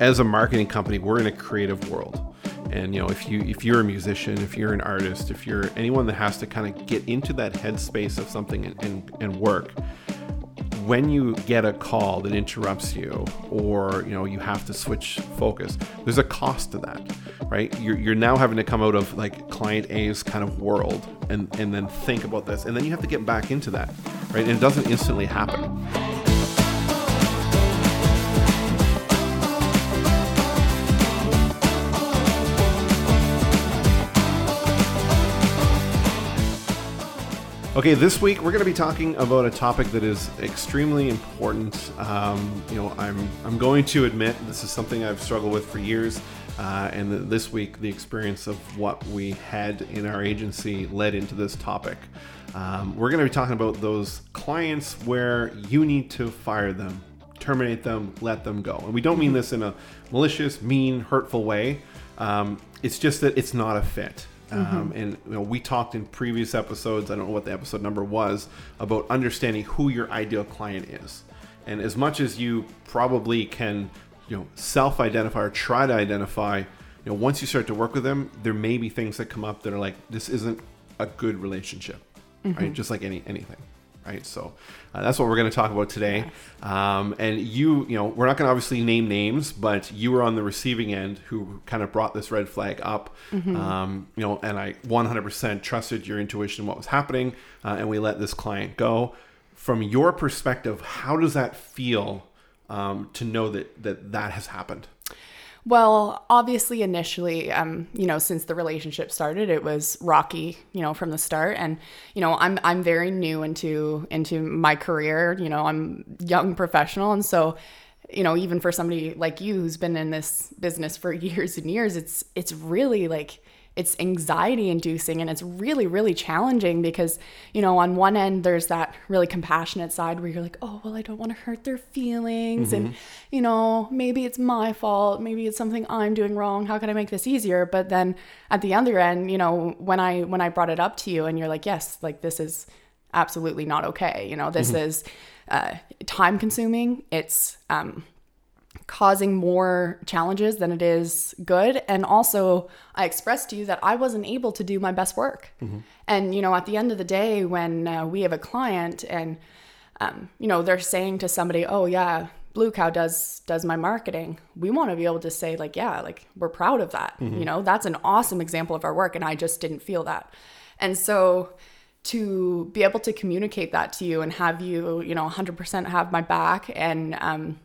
as a marketing company, we're in a creative world. And you know, if you if you're a musician, if you're an artist, if you're anyone that has to kind of get into that headspace of something and, and, and work, when you get a call that interrupts you or you know you have to switch focus there's a cost to that right? You're, you're now having to come out of like client a's kind of world and and then think about this. And then you have to get back into that right? And it doesn't instantly happen Okay, this week we're going to be talking about a topic that is extremely important. Um, you know, I'm I'm going to admit this is something I've struggled with for years, uh, and this week the experience of what we had in our agency led into this topic. Um, we're going to be talking about those clients where you need to fire them, terminate them, let them go, and we don't mean this in a malicious, mean, hurtful way. Um, it's just that it's not a fit. Mm-hmm. Um, and you know, we talked in previous episodes. I don't know what the episode number was about understanding who your ideal client is. And as much as you probably can, you know, self-identify or try to identify, you know, once you start to work with them, there may be things that come up that are like, this isn't a good relationship, mm-hmm. right? Just like any anything right? So uh, that's what we're going to talk about today. Um, and you, you know, we're not going to obviously name names, but you were on the receiving end who kind of brought this red flag up, mm-hmm. um, you know, and I 100% trusted your intuition, what was happening, uh, and we let this client go. From your perspective, how does that feel um, to know that, that that has happened? Well, obviously, initially, um, you know, since the relationship started, it was rocky, you know, from the start. And you know, I'm I'm very new into into my career. You know, I'm young professional, and so, you know, even for somebody like you who's been in this business for years and years, it's it's really like it's anxiety inducing and it's really really challenging because you know on one end there's that really compassionate side where you're like oh well i don't want to hurt their feelings mm-hmm. and you know maybe it's my fault maybe it's something i'm doing wrong how can i make this easier but then at the other end you know when i when i brought it up to you and you're like yes like this is absolutely not okay you know this mm-hmm. is uh, time consuming it's um, causing more challenges than it is good. And also, I expressed to you that I wasn't able to do my best work. Mm-hmm. And, you know, at the end of the day, when uh, we have a client and, um, you know, they're saying to somebody, oh, yeah, Blue Cow does does my marketing. We want to be able to say like, yeah, like we're proud of that. Mm-hmm. You know, that's an awesome example of our work and I just didn't feel that. And so to be able to communicate that to you and have you, you know, 100% have my back and um,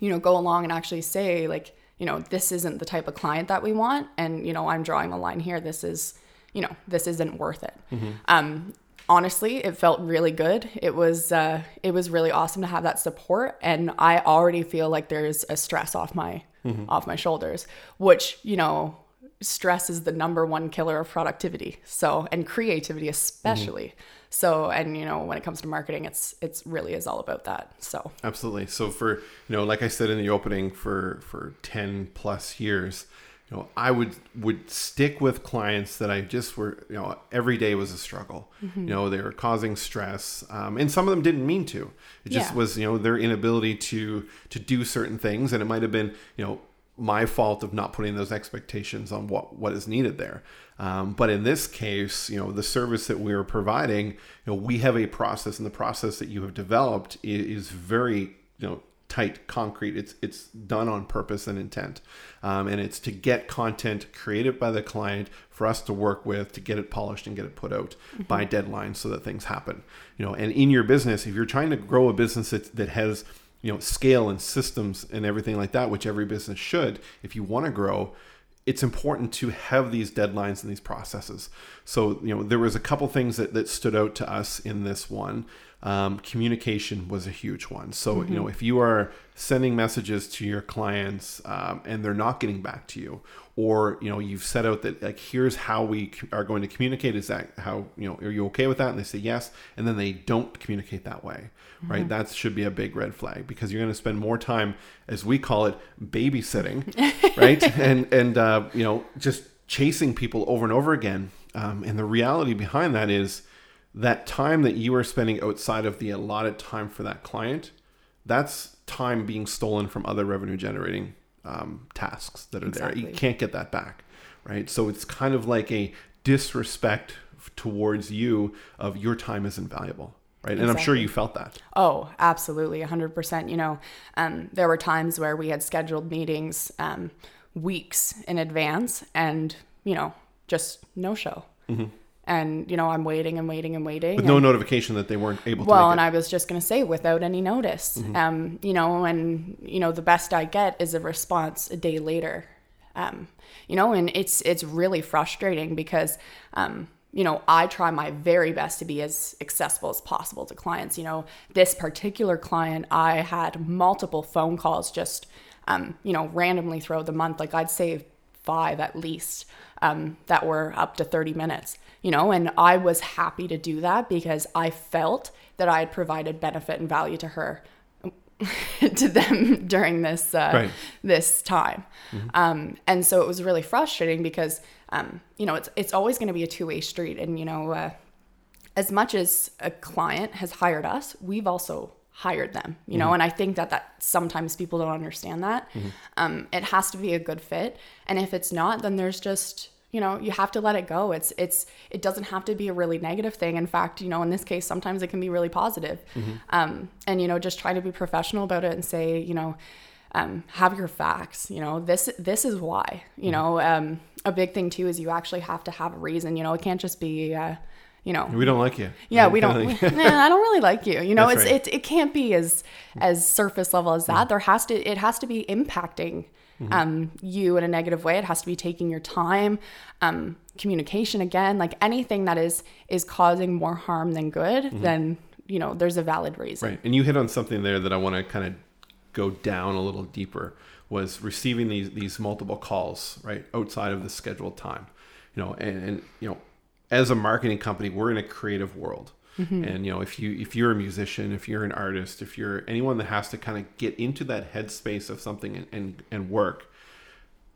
you know, go along and actually say, like, you know, this isn't the type of client that we want. And, you know, I'm drawing a line here. This is, you know, this isn't worth it. Mm-hmm. Um, honestly, it felt really good. It was, uh, it was really awesome to have that support. And I already feel like there's a stress off my, mm-hmm. off my shoulders, which, you know, stress is the number one killer of productivity. So, and creativity, especially. Mm-hmm. So, and you know, when it comes to marketing, it's it's really is all about that. So absolutely. So for you know, like I said in the opening, for for ten plus years, you know, I would would stick with clients that I just were, you know, every day was a struggle. Mm-hmm. You know, they were causing stress, um, and some of them didn't mean to. It just yeah. was, you know, their inability to to do certain things, and it might have been, you know, my fault of not putting those expectations on what what is needed there. Um, but in this case, you know, the service that we are providing, you know, we have a process, and the process that you have developed is, is very, you know, tight, concrete. It's it's done on purpose and intent, um, and it's to get content created by the client for us to work with to get it polished and get it put out mm-hmm. by deadlines so that things happen. You know, and in your business, if you're trying to grow a business that, that has you know scale and systems and everything like that, which every business should, if you want to grow it's important to have these deadlines and these processes. So, you know, there was a couple things that, that stood out to us in this one. Um, communication was a huge one. So, mm-hmm. you know, mm-hmm. if you are sending messages to your clients um, and they're not getting back to you, or you know, you've set out that like here's how we are going to communicate. Is that how you know? Are you okay with that? And they say yes, and then they don't communicate that way, mm-hmm. right? That should be a big red flag because you're going to spend more time, as we call it, babysitting, right? and and uh, you know, just chasing people over and over again. Um, and the reality behind that is that time that you are spending outside of the allotted time for that client, that's time being stolen from other revenue generating um, tasks that are there. You can't get that back, right? So it's kind of like a disrespect towards you of your time isn't valuable, right? And I'm sure you felt that. Oh, absolutely, 100%. You know, um, there were times where we had scheduled meetings um, weeks in advance and, you know, just no show. And, you know, I'm waiting and waiting and waiting. With and- no notification that they weren't able to well, and it. I was just going to say without any notice. Um, you know, and you know the best I get is a response a day later. Um, you know, and it's it's really frustrating because um, you know, I try my very best to be as accessible as possible to clients. You know, this particular client, I had multiple phone calls just um, you know, randomly throughout the month. Like I'd say five at least um, that were up to 30 minutes you know? And i was happy to do that because i felt that i had provided benefit and value to her to them during this uh, Right. this time. Um, and so it was really frustrating because um, you know it's it's always going to be a two-way street and you know uh, as much as a client has hired us, we've also hired them, you know, and I think that that sometimes people don't understand that. Um, it has to be a good fit. And if it's not, then there's just, you know, you have to let it go. It's, it's, it doesn't have to be a really negative thing. In fact, you know, in this case, sometimes it can be really positive. Um, and, you know, just try to be professional about it and say, you know, um, have your facts, you know, this, this is why, you know, um, a big thing too is you actually have to have a reason, you know, it can't just be, uh, you know, we don't like you. yeah, we don't. We- nah, I don't really like you. You know, That's it's right. it, it can't be as as surface level as that. There has to it has to be impacting Mm-hmm. um, you in a negative way. It has to be taking your time, um, communication again, like anything that is is causing more harm than good. Then you know, there's a valid reason. Mm-hmm. Right. And you hit on something there that I want to kind of go down a little deeper was receiving these these multiple calls, right, outside of the scheduled time. You know, and, and you know, as a marketing company, we're in a creative world. And you know, if you if you're a musician, if you're an artist, if you're anyone that has to kind of get into that headspace of something and, and, and work,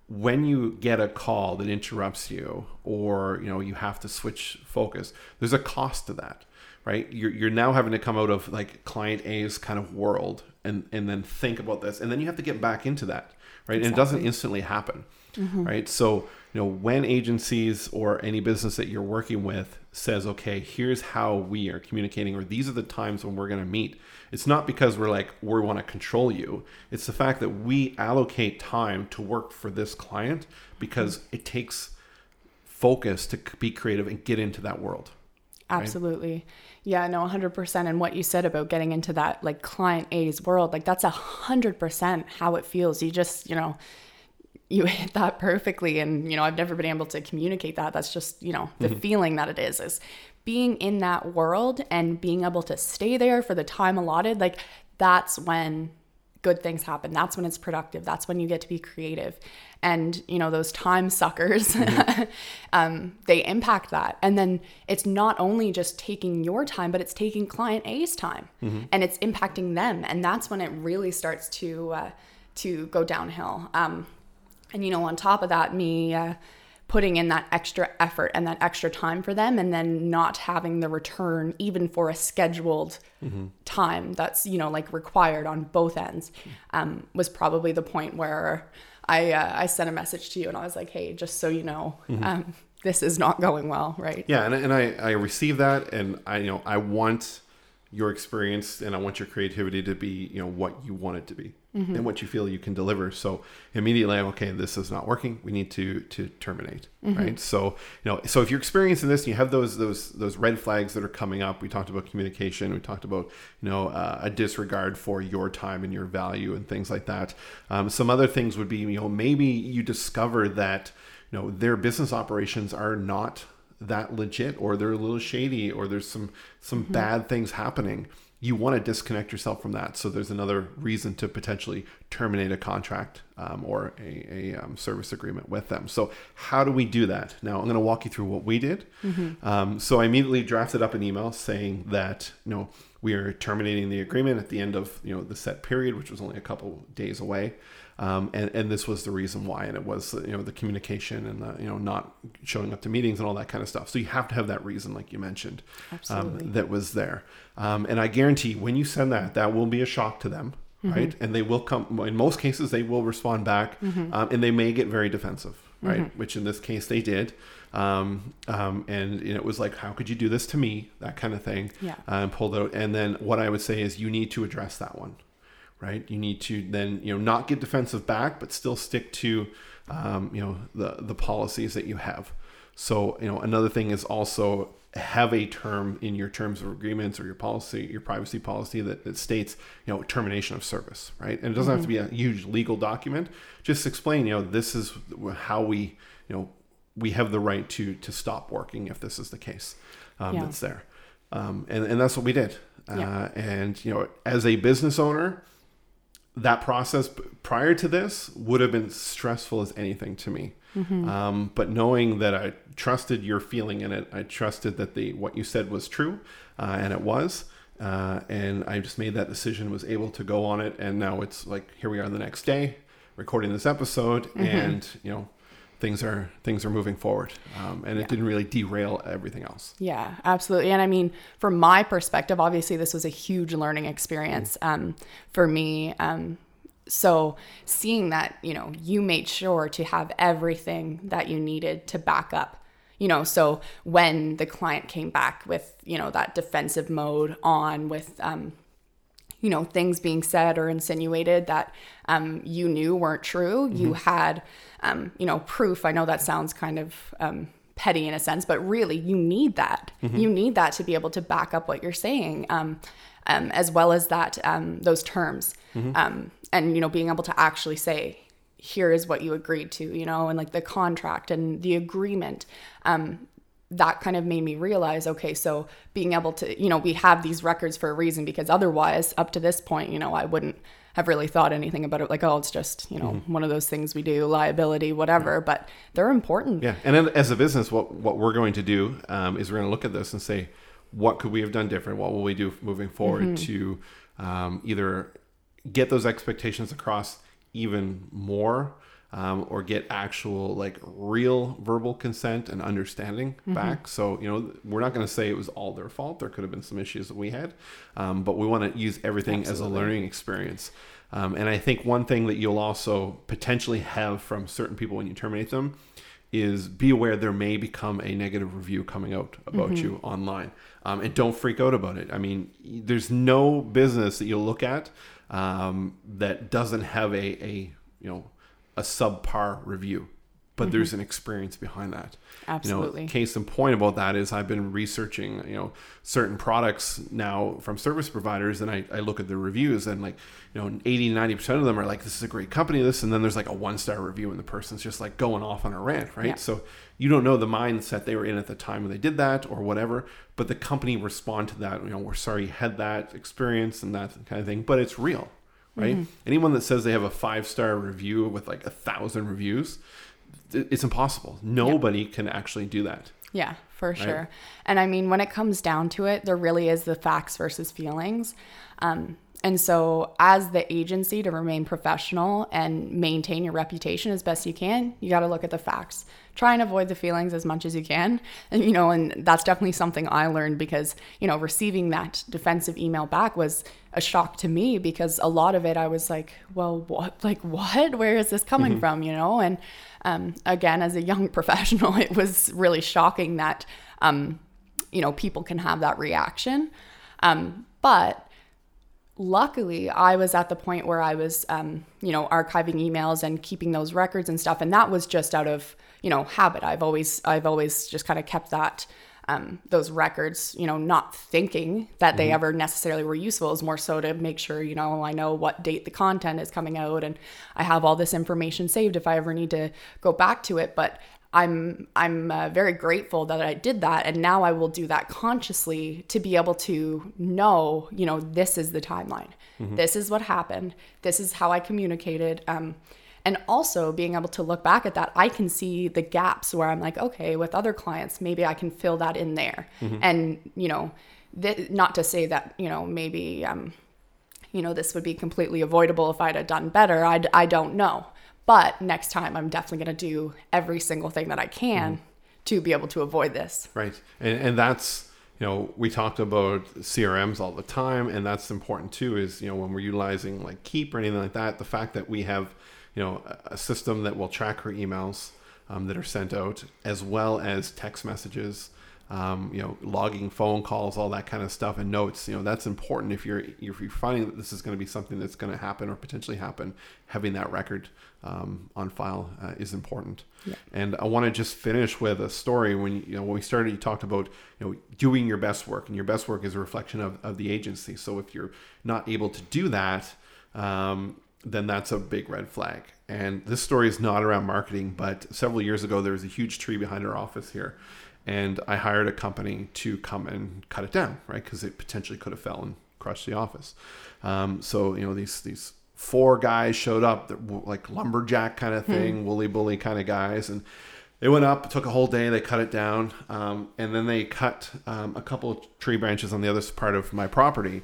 when you get a call that interrupts you or you know you have to switch focus there's a cost to that right? You're, you're now having to come out of like client a's kind of world and and then think about this. And then you have to get back into that right? And it doesn't instantly happen mm-hmm. right? So you know when agencies or any business that you're working with says okay here's how we are communicating or these are the times when we're going to meet it's not because we're like we want to control you it's the fact that we allocate time to work for this client because it takes focus to be creative and get into that world Absolutely. Yeah, no, 100%. And what you said about getting into that like client A's world, like that's a 100% how it feels. You just, you know, you hit that perfectly. And, you know, I've never been able to communicate that. That's just, you know, the feeling that it is, is being in that world and being able to stay there for the time allotted. Like that's when good things happen. That's when it's productive. That's when you get to be creative. And, you know, those time suckers, um, they impact that. And then it's not only just taking your time, but it's taking client A's time and it's impacting them. And that's when it really starts to, uh, to go downhill. Um, and, you know, on top of that, me, uh, putting in that extra effort and that extra time for them and then not having the return even for a scheduled time that's you know like required on both ends um, was probably the point where I uh, I sent a message to you and I was like hey just so you know um, this is not going well right? Yeah and, and I, I receive that and i you know i want your experience and i want your creativity to be you know what you want it to be and what you feel you can deliver. So immediately i'm okay this is not working. We need to to terminate right? So you know so if you're experiencing this and you have those those those red flags that are coming up we talked about communication. We talked about you know uh, a disregard for your time and your value and things like that. Um, some other things would be you know maybe you discover that you know their business operations are not that legit or they're a little shady or there's some some bad things happening you want to disconnect yourself from that. So there's another reason to potentially terminate a contract um, or a, a um, service agreement with them. So how do we do that? Now i'm going to walk you through what we did. Um, so i immediately drafted up an email saying that you know we are terminating the agreement at the end of you know the set period which was only a couple days away um, and and this was the reason why, and it was you know the communication and the you know not showing up to meetings and all that kind of stuff. So you have to have that reason, like you mentioned, Um, that was there. Um, and I guarantee when you send that, that will be a shock to them, right? And they will come. In most cases, they will respond back, um, and they may get very defensive, right? Which in this case they did. Um, um, and you know, it was like, how could you do this to me? That kind of thing. Yeah. And pulled out. And then what I would say is, you need to address that one, right? You need to then you know not get defensive back, but still stick to um, you know the the policies that you have. So you know another thing is also have a term in your terms of agreements or your policy, your privacy policy that, that states you know termination of service, right? And it doesn't have to be a huge legal document. Just explain you know this is how we you know we have the right to to stop working if this is the case um, Yeah. that's there, um, and and that's what we did. Yeah. Uh, and you know, as a business owner, that process prior to this would have been stressful as anything to me. Um, but knowing that I trusted your feeling in it, I trusted that the what you said was true, uh, and it was. Uh, and I just made that decision, was able to go on it, and now it's like here we are the next day, recording this episode, and you know, things are things are moving forward, um, and it didn't really derail everything else. Yeah, absolutely. And I mean, from my perspective, obviously this was a huge learning experience um, for me. Um, so seeing that, you know, you made sure to have everything that you needed to back up. You know, so when the client came back with, you know, that defensive mode on with um, you know things being said or insinuated that um, you knew weren't true. You had um, you know proof. I know that sounds kind of um, petty in a sense but really you need that. You need that to be able to back up what you're saying um, um, as well as that um, those terms. Um, and you know being able to actually say here is what you agreed to you know and like the contract and the agreement um, that kind of made me realize okay so being able to you know we have these records for a reason because otherwise up to this point you know i wouldn't have really thought anything about it. Like oh it's just you know one of those things we do liability whatever but they're important. Yeah, and then as a business, what what we're going to do um, is we're going to look at this and say, what could we have done different? What will we do moving forward to um, either get those expectations across even more, um, or get actual like real verbal consent and understanding back? So you know, we're not going to say it was all their fault. There could have been some issues that we had, um, but we want to use everything as a learning experience. Um, and I think one thing that you'll also potentially have from certain people when you terminate them is be aware there may become a negative review coming out about you online. Um, and don't freak out about it. I mean, there's no business that you'll look at um, that doesn't have a, a you know a subpar review, but there's mm-hmm. an experience behind that. Absolutely. You know, case in point about that is I've been researching, you know, certain products now from service providers and I, I look at the reviews and like, you know, 80, 90% of them are like, this is a great company, this, and then there's like a one star review and the person's just like going off on a rant, right? Yeah. So you don't know the mindset they were in at the time when they did that or whatever, but the company respond to that, you know, we're sorry you had that experience and that kind of thing, but it's real, right? Anyone that says they have a five star review with like a thousand reviews, it's impossible. Nobody can actually do that. Yeah, for sure. And I mean, when it comes down to it, there really is the facts versus feelings. Um, and so, as the agency, to remain professional and maintain your reputation as best you can, you got to look at the facts. Try and avoid the feelings as much as you can. And, you know, and that's definitely something I learned because, you know, receiving that defensive email back was a shock to me because a lot of it I was like, well, what? Like, what? Where is this coming from? You know? And um, again, as a young professional, it was really shocking that, um, you know, people can have that reaction. Um, but luckily i was at the point where i was um, you know archiving emails and keeping those records and stuff and that was just out of you know habit. I've always i've always just kind of kept that um, those records you know not thinking that they ever necessarily were useful. Is more so to make sure you know i know what date the content is coming out and i have all this information saved if i ever need to go back to it. But I'm I'm uh, very grateful that I did that, and now I will do that consciously to be able to know, you know, this is the timeline, this is what happened, this is how I communicated, um, and also being able to look back at that, I can see the gaps where I'm like, okay, with other clients, maybe I can fill that in there, and you know, th- not to say that you know maybe um, you know this would be completely avoidable if I'd have done better. I I don't know. But next time, I'm definitely going to do every single thing that I can to be able to avoid this. Right. And, and that's, you know, we talked about CRMs all the time, and that's important too. Is you know when we're utilizing like Keap or anything like that, the fact that we have you know a system that will track her emails um, that are sent out, as well as text messages, um, you know, logging phone calls, all that kind of stuff, and notes. You know, that's important if you're if you're finding that this is going to be something that's going to happen or potentially happen. Having that record um, on file uh, is important. Yeah. And I want to just finish with a story. When you know when we started, you talked about you know doing your best work, and your best work is a reflection of, of the agency. So if you're not able to do that, um, then that's a big red flag. And this story is not around marketing, but several years ago there was a huge tree behind our office here and I hired a company to come and cut it down, right? Because it potentially could have fell and crushed the office. Um, so you know these these four guys showed up, like lumberjack kind of hmm. thing, hmm. woolly bully kind of guys, and they went up. Took a whole day. They cut it down, um, and then they cut um, a couple of tree branches on the other part of my property.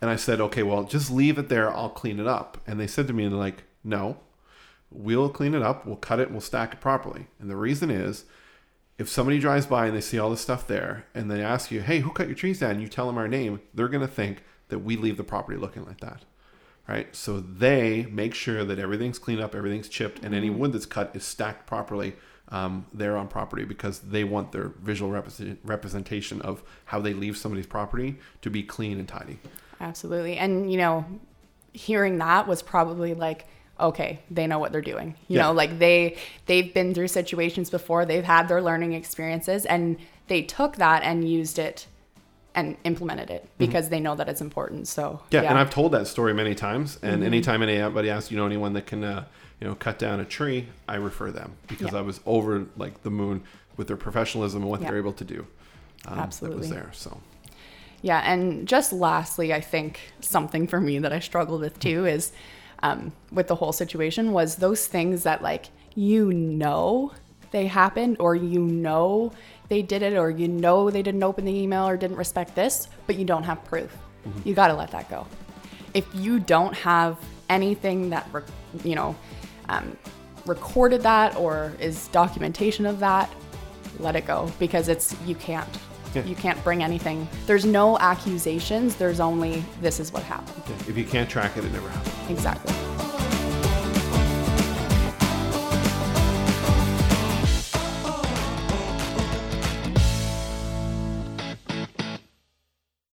And I said, okay, well, just leave it there. I'll clean it up. And they said to me, and they're like, no, we'll clean it up. We'll cut it. We'll stack it properly. And the reason is if somebody drives by and they see all this stuff there and they ask you, hey, who cut your trees down? And you tell them our name, they're going to think that we leave the property looking like that. Right. So they make sure that everything's cleaned up, everything's chipped, and any mm-hmm. wood that's cut is stacked properly um, there on property because they want their visual represent- representation of how they leave somebody's property to be clean and tidy. Absolutely. And, you know, hearing that was probably like, okay, they know what they're doing. You yeah. know, like they they've been through situations before, they've had their learning experiences and they took that and used it and implemented it mm-hmm. because mm-hmm. they know that it's important. So yeah, yeah, and I've told that story many times. And mm-hmm. anytime anybody asks, you know, anyone that can, uh, you know, cut down a tree, I refer them because yeah. I was over like the moon with their professionalism and what they're able to do. Um, Absolutely, that was there. So yeah, and just lastly, I think something for me that I struggled with too is um, with the whole situation was those things that like you know they happened or you know they did it or you know they didn't open the email or didn't respect this, but you don't have proof. Mm-hmm. You got to let that go. If you don't have anything that re- you know um, recorded that or is documentation of that, let it go because it's you can't yeah. You can't bring anything. There's no accusations. There's only this is what happened. Yeah. If you can't track it, it never happened. Exactly.